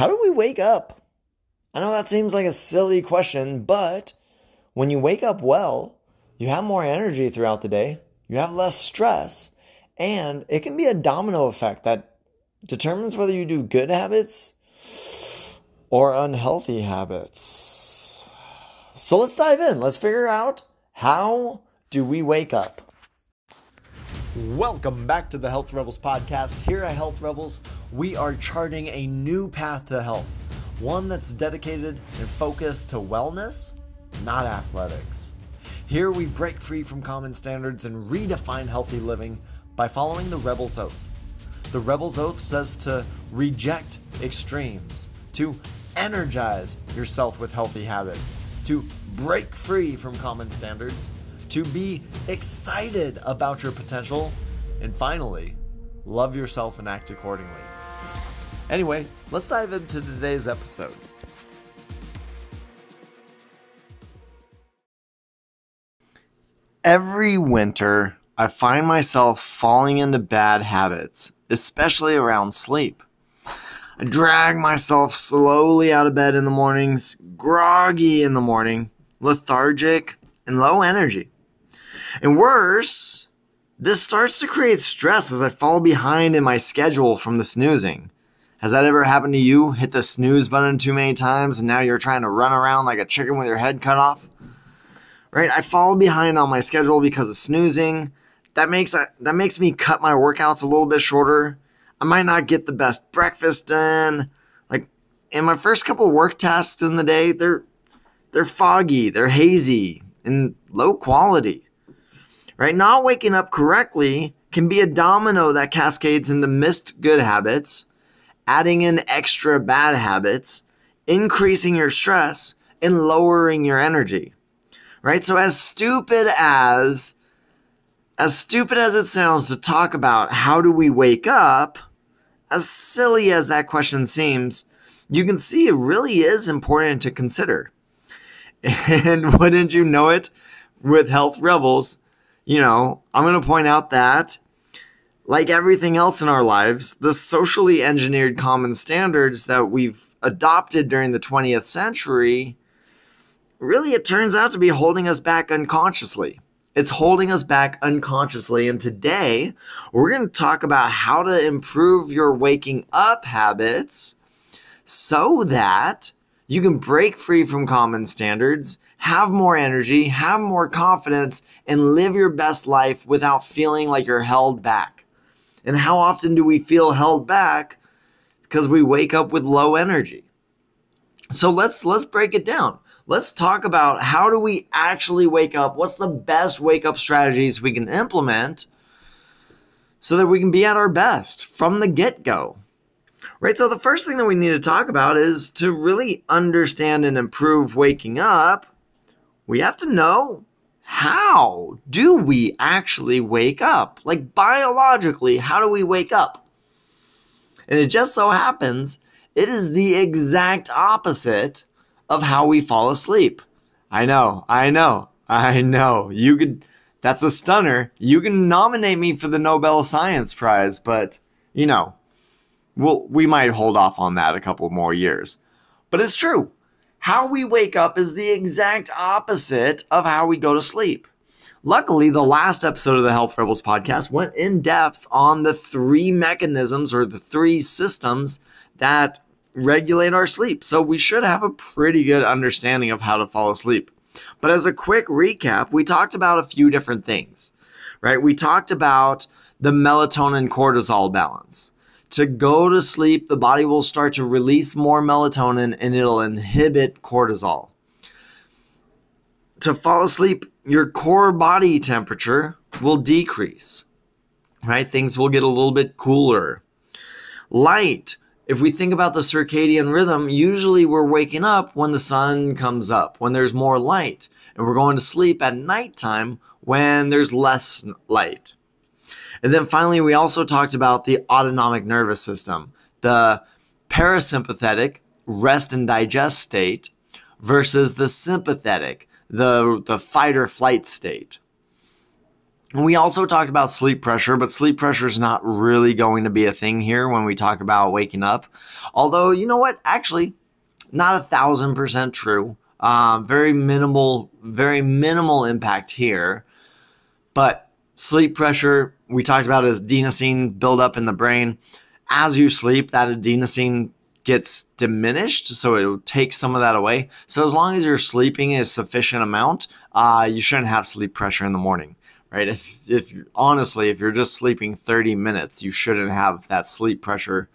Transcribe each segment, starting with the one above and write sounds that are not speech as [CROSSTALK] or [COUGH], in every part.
how do we wake up? I know that seems like a silly question, but when you wake up well, you have more energy throughout the day, you have less stress, and it can be a domino effect that determines whether you do good habits or unhealthy habits. So let's dive in. Let's figure out how do we wake up? Welcome back to the Health Rebels podcast. Here at Health Rebels, we are charting a new path to health, one that's dedicated and focused to wellness, not athletics. Here we break free from common standards and redefine healthy living by following the Rebel's Oath. The Rebel's Oath says to reject extremes, to energize yourself with healthy habits, to break free from common standards to be excited about your potential, and finally, love yourself and act accordingly. Anyway, let's dive into today's episode. Every winter, I find myself falling into bad habits, especially around sleep. I drag myself slowly out of bed in the mornings, groggy in the morning, lethargic, and low energy. And worse, this starts to create stress as I fall behind in my schedule from the snoozing. Has that ever happened to you? Hit the snooze button too many times and now you're trying to run around like a chicken with your head cut off? Right? I fall behind on my schedule because of snoozing. That makes uh, that makes me cut my workouts a little bit shorter. I might not get the best breakfast done. Like in my first couple work tasks in the day, they're they're foggy, they're hazy, and low quality right? Not waking up correctly can be a domino that cascades into missed good habits, adding in extra bad habits, increasing your stress, and lowering your energy. Right? So as stupid as as stupid as it sounds to talk about how do we wake up, as silly as that question seems, you can see it really is important to consider. [LAUGHS] And wouldn't you know it, with Health Rebels, you know, I'm going to point out that, like everything else in our lives, the socially engineered common standards that we've adopted during the 20th century really, it turns out to be holding us back unconsciously. It's holding us back unconsciously. And today, we're going to talk about how to improve your waking up habits so that you can break free from common standards have more energy, have more confidence, and live your best life without feeling like you're held back. And how often do we feel held back? Because we wake up with low energy. So let's let's break it down. Let's talk about how do we actually wake up? What's the best wake up strategies we can implement so that we can be at our best from the get-go? Right? So the first thing that we need to talk about is to really understand and improve waking up we have to know how do we actually wake up? Like biologically, how do we wake up? And it just so happens it is the exact opposite of how we fall asleep. I know, I know, I know. You could, that's a stunner. You can nominate me for the Nobel Science Prize, but, you know, we'll, we might hold off on that a couple more years. But it's true how we wake up is the exact opposite of how we go to sleep. Luckily, the last episode of the Health Rebels podcast went in depth on the three mechanisms or the three systems that regulate our sleep. So we should have a pretty good understanding of how to fall asleep. But as a quick recap, we talked about a few different things, right? We talked about the melatonin cortisol balance to go to sleep, the body will start to release more melatonin and it'll inhibit cortisol. To fall asleep, your core body temperature will decrease, right? Things will get a little bit cooler. Light, if we think about the circadian rhythm, usually we're waking up when the sun comes up, when there's more light, and we're going to sleep at nighttime when there's less light. And then finally, we also talked about the autonomic nervous system, the parasympathetic rest and digest state versus the sympathetic, the, the fight or flight state. we also talked about sleep pressure, but sleep pressure is not really going to be a thing here when we talk about waking up. Although, you know what? Actually, not a thousand percent true. Uh, very minimal, very minimal impact here. But sleep pressure, we talked about as adenosine buildup in the brain. As you sleep, that adenosine gets diminished, so it'll take some of that away. So as long as you're sleeping a sufficient amount, uh, you shouldn't have sleep pressure in the morning right? If if honestly, if you're just sleeping 30 minutes, you shouldn't have that sleep pressure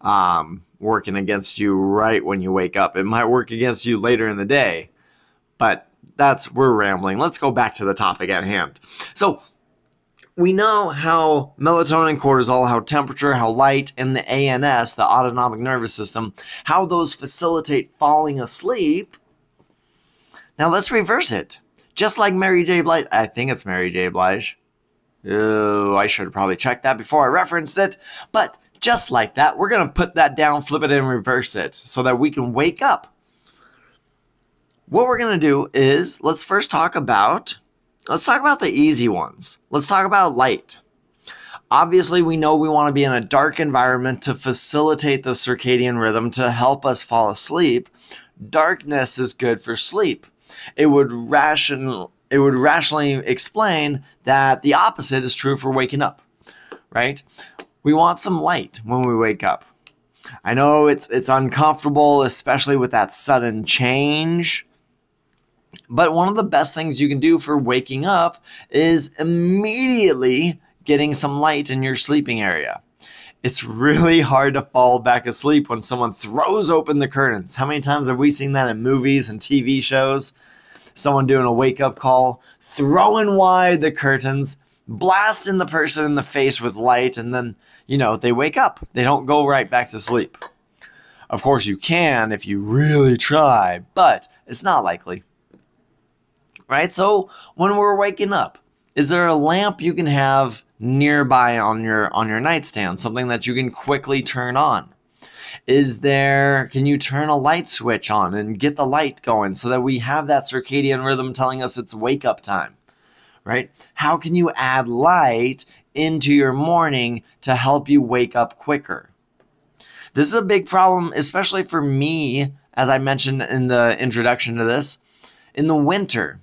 um, working against you right when you wake up. It might work against you later in the day, but that's we're rambling. Let's go back to the topic at hand. So we know how melatonin, cortisol, how temperature, how light, and the ANS, the autonomic nervous system, how those facilitate falling asleep. Now let's reverse it. Just like Mary J. Blige. I think it's Mary J. Blige. Oh, I should have probably checked that before I referenced it. But just like that, we're going to put that down, flip it, and reverse it so that we can wake up. What we're going to do is let's first talk about let's talk about the easy ones. Let's talk about light. Obviously, we know we want to be in a dark environment to facilitate the circadian rhythm to help us fall asleep. Darkness is good for sleep it would ration it would rationally explain that the opposite is true for waking up, right? We want some light when we wake up. I know it's it's uncomfortable, especially with that sudden change. But one of the best things you can do for waking up is immediately getting some light in your sleeping area. It's really hard to fall back asleep when someone throws open the curtains. How many times have we seen that in movies and TV shows? Someone doing a wake up call, throwing wide the curtains, blasting the person in the face with light, and then, you know, they wake up. They don't go right back to sleep. Of course, you can if you really try, but it's not likely. Right? So, when we're waking up, is there a lamp you can have nearby on your on your nightstand, something that you can quickly turn on? Is there can you turn a light switch on and get the light going so that we have that circadian rhythm telling us it's wake up time? Right? How can you add light into your morning to help you wake up quicker? This is a big problem, especially for me, as I mentioned in the introduction to this. In the winter,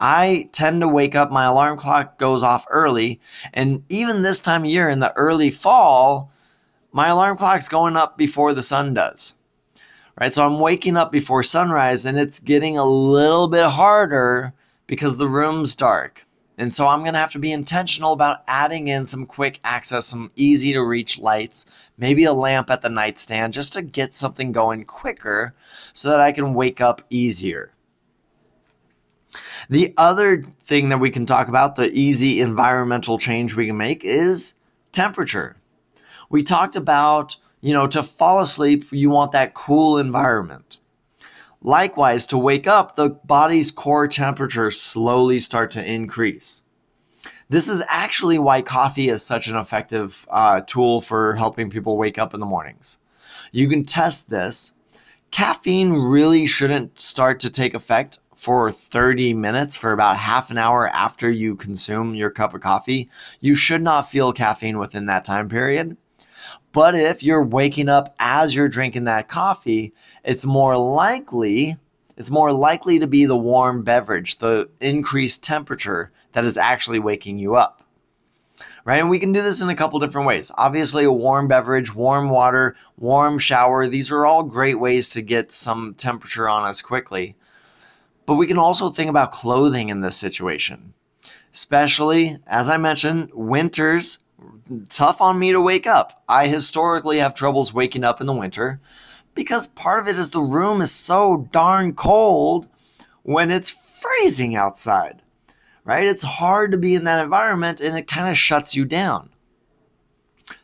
I tend to wake up, my alarm clock goes off early. And even this time of year in the early fall, my alarm clock's going up before the sun does. Right? So I'm waking up before sunrise and it's getting a little bit harder because the room's dark. And so I'm going to have to be intentional about adding in some quick access, some easy to reach lights, maybe a lamp at the nightstand just to get something going quicker so that I can wake up easier. The other thing that we can talk about, the easy environmental change we can make, is temperature. We talked about, you know, to fall asleep, you want that cool environment. Likewise, to wake up, the body's core temperature slowly start to increase. This is actually why coffee is such an effective uh, tool for helping people wake up in the mornings. You can test this. Caffeine really shouldn't start to take effect for 30 minutes, for about half an hour after you consume your cup of coffee. You should not feel caffeine within that time period. But if you're waking up as you're drinking that coffee, it's more likely it's more likely to be the warm beverage, the increased temperature that is actually waking you up. Right? And we can do this in a couple different ways. Obviously, a warm beverage, warm water, warm shower, these are all great ways to get some temperature on us quickly. But we can also think about clothing in this situation. Especially, as I mentioned, winters, tough on me to wake up. I historically have troubles waking up in the winter because part of it is the room is so darn cold when it's freezing outside. Right? It's hard to be in that environment and it kind of shuts you down.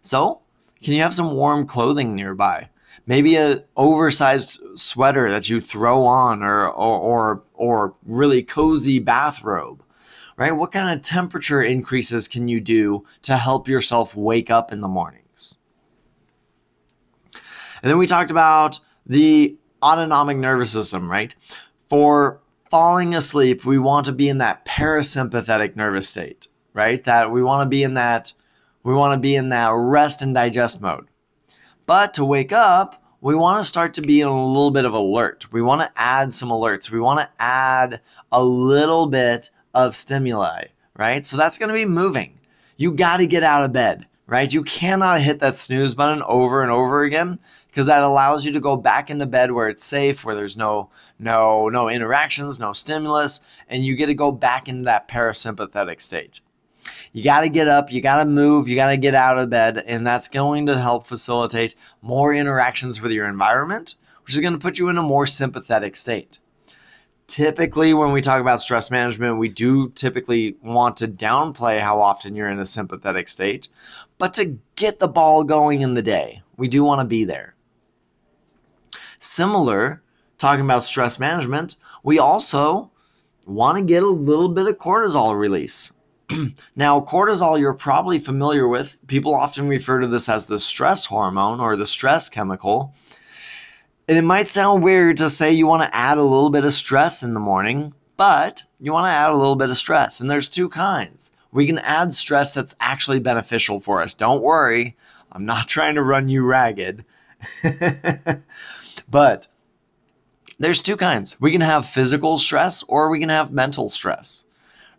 So, can you have some warm clothing nearby? Maybe a oversized sweater that you throw on or or or, or really cozy bathrobe right what kind of temperature increases can you do to help yourself wake up in the mornings and then we talked about the autonomic nervous system right for falling asleep we want to be in that parasympathetic nervous state right? That we want to be in that we want to be in that rest and digest mode. But to wake up, we want to start to be in a little bit of alert. We want to add some alerts. We want to add a little bit of stimuli, right? So that's going to be moving. You got to get out of bed, right? You cannot hit that snooze button over and over again because that allows you to go back into bed where it's safe, where there's no no no interactions, no stimulus, and you get to go back into that parasympathetic state. You got to get up, you got to move, you got to get out of bed, and that's going to help facilitate more interactions with your environment, which is going to put you in a more sympathetic state. Typically, when we talk about stress management, we do typically want to downplay how often you're in a sympathetic state, but to get the ball going in the day, we do want to be there. Similar, talking about stress management, we also want to get a little bit of cortisol release. [CLEARS THROAT] now, cortisol, you're probably familiar with. People often refer to this as the stress hormone or the stress chemical. And it might sound weird to say you want to add a little bit of stress in the morning, but you want to add a little bit of stress. And there's two kinds. We can add stress that's actually beneficial for us. Don't worry, I'm not [LAUGHS] trying to run you ragged. [LAUGHS] but there's two kinds. We can have physical stress or we can have mental stress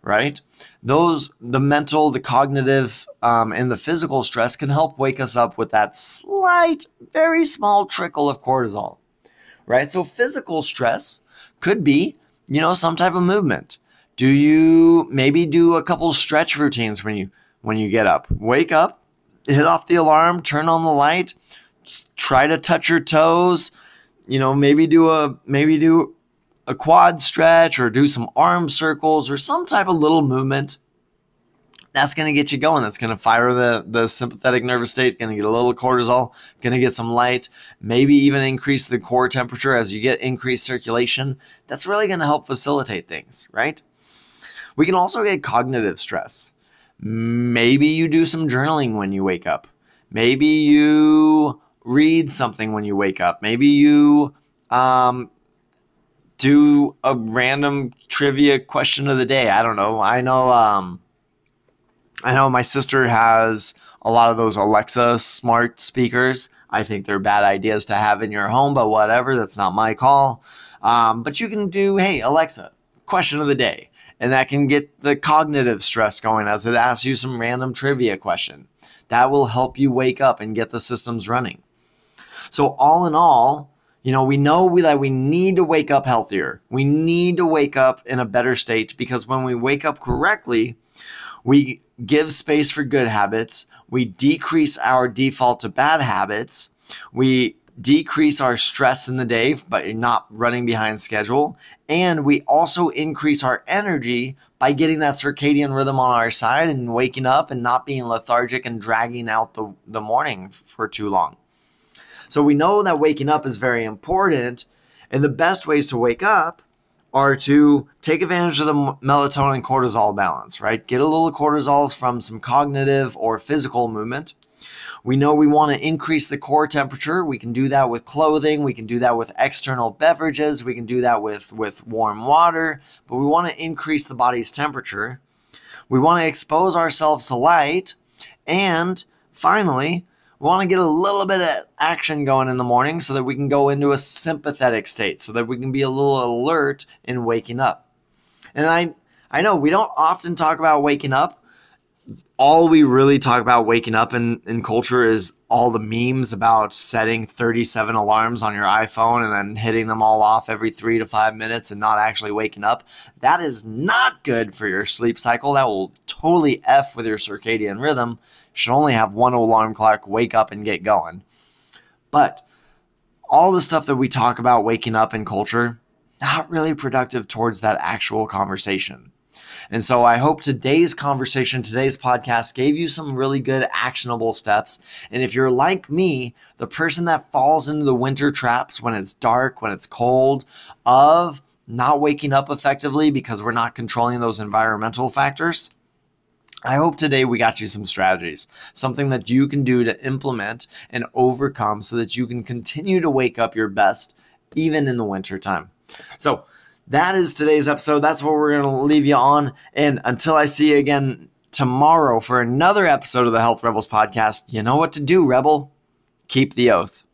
right? Those, the mental, the cognitive, um, and the physical stress can help wake us up with that slight, very small trickle of cortisol, right? So, physical stress could be, you know, some type of movement. Do you maybe do a couple stretch routines when you when you get up? Wake up, hit off the alarm, turn on the light, try to touch your toes, you know, maybe do a maybe do a quad stretch or do some arm circles or some type of little movement, that's going to get you going. That's going to fire the, the sympathetic nervous state, going to get a little cortisol, going to get some light, maybe even increase the core temperature as you get increased circulation. That's really going to help facilitate things, right? We can also get cognitive stress. Maybe you do some journaling when you wake up. Maybe you read something when you wake up. Maybe you um, do a random trivia question of the day. I don't know. I know um I know my sister has a lot of those Alexa smart speakers. I think they're bad ideas to have in your home, but whatever, that's not my call. Um, but you can do, hey, Alexa, question of the day. And that can get the cognitive stress going as it asks you some random trivia question. That will help you wake up and get the systems running. So, all in all, you know, we know that we need to wake up healthier. We need to wake up in a better state because when we wake up correctly, we give space for good habits. We decrease our default to bad habits. We decrease our stress in the day by not running behind schedule. And we also increase our energy by getting that circadian rhythm on our side and waking up and not being lethargic and dragging out the, the morning for too long. So we know that waking up is very important. And the best ways to wake up are to take advantage of the melatonin cortisol balance, right? Get a little cortisol from some cognitive or physical movement. We know we want to increase the core temperature. We can do that with clothing. We can do that with external beverages. We can do that with, with warm water. But we want to increase the body's temperature. We want to expose ourselves to light. And finally, we want to get a little bit of action going in the morning so that we can go into a sympathetic state, so that we can be a little alert in waking up. And I, I know we don't often talk about waking up. All we really talk about waking up in, in culture is all the memes about setting 37 alarms on your iPhone and then hitting them all off every three to five minutes and not actually waking up. That is not good for your sleep cycle. That will totally F with your circadian rhythm You should only have one alarm clock, wake up and get going. But all the stuff that we talk about waking up in culture, not really productive towards that actual conversation. And so I hope today's conversation, today's podcast gave you some really good actionable steps. And if you're like me, the person that falls into the winter traps when it's dark, when it's cold, of not waking up effectively because we're not controlling those environmental factors, I hope today we got you some strategies, something that you can do to implement and overcome so that you can continue to wake up your best even in the winter time. So, that is today's episode. That's what we're going to leave you on. And until I see you again tomorrow for another episode of the Health Rebels podcast. You know what to do, Rebel. Keep the oath.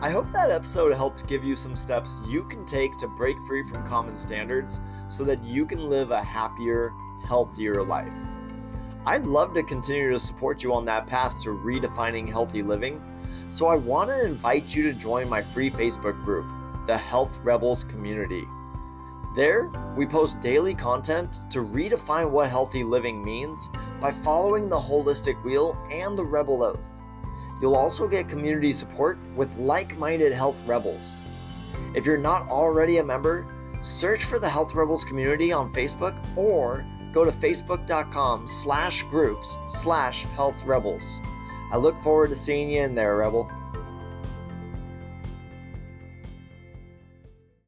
I hope that episode helped give you some steps you can take to break free from common standards so that you can live a happier, healthier life. I'd love to continue to support you on that path to redefining healthy living, so I want to invite you to join my free Facebook group, the Health Rebels Community. There, we post daily content to redefine what healthy living means by following the holistic wheel and the rebel oath. You'll also get community support with like-minded health rebels. If you're not already a member, search for the Health Rebels community on Facebook or go to facebook.com slash groups slash health rebels. I look forward to seeing you in there, Rebel.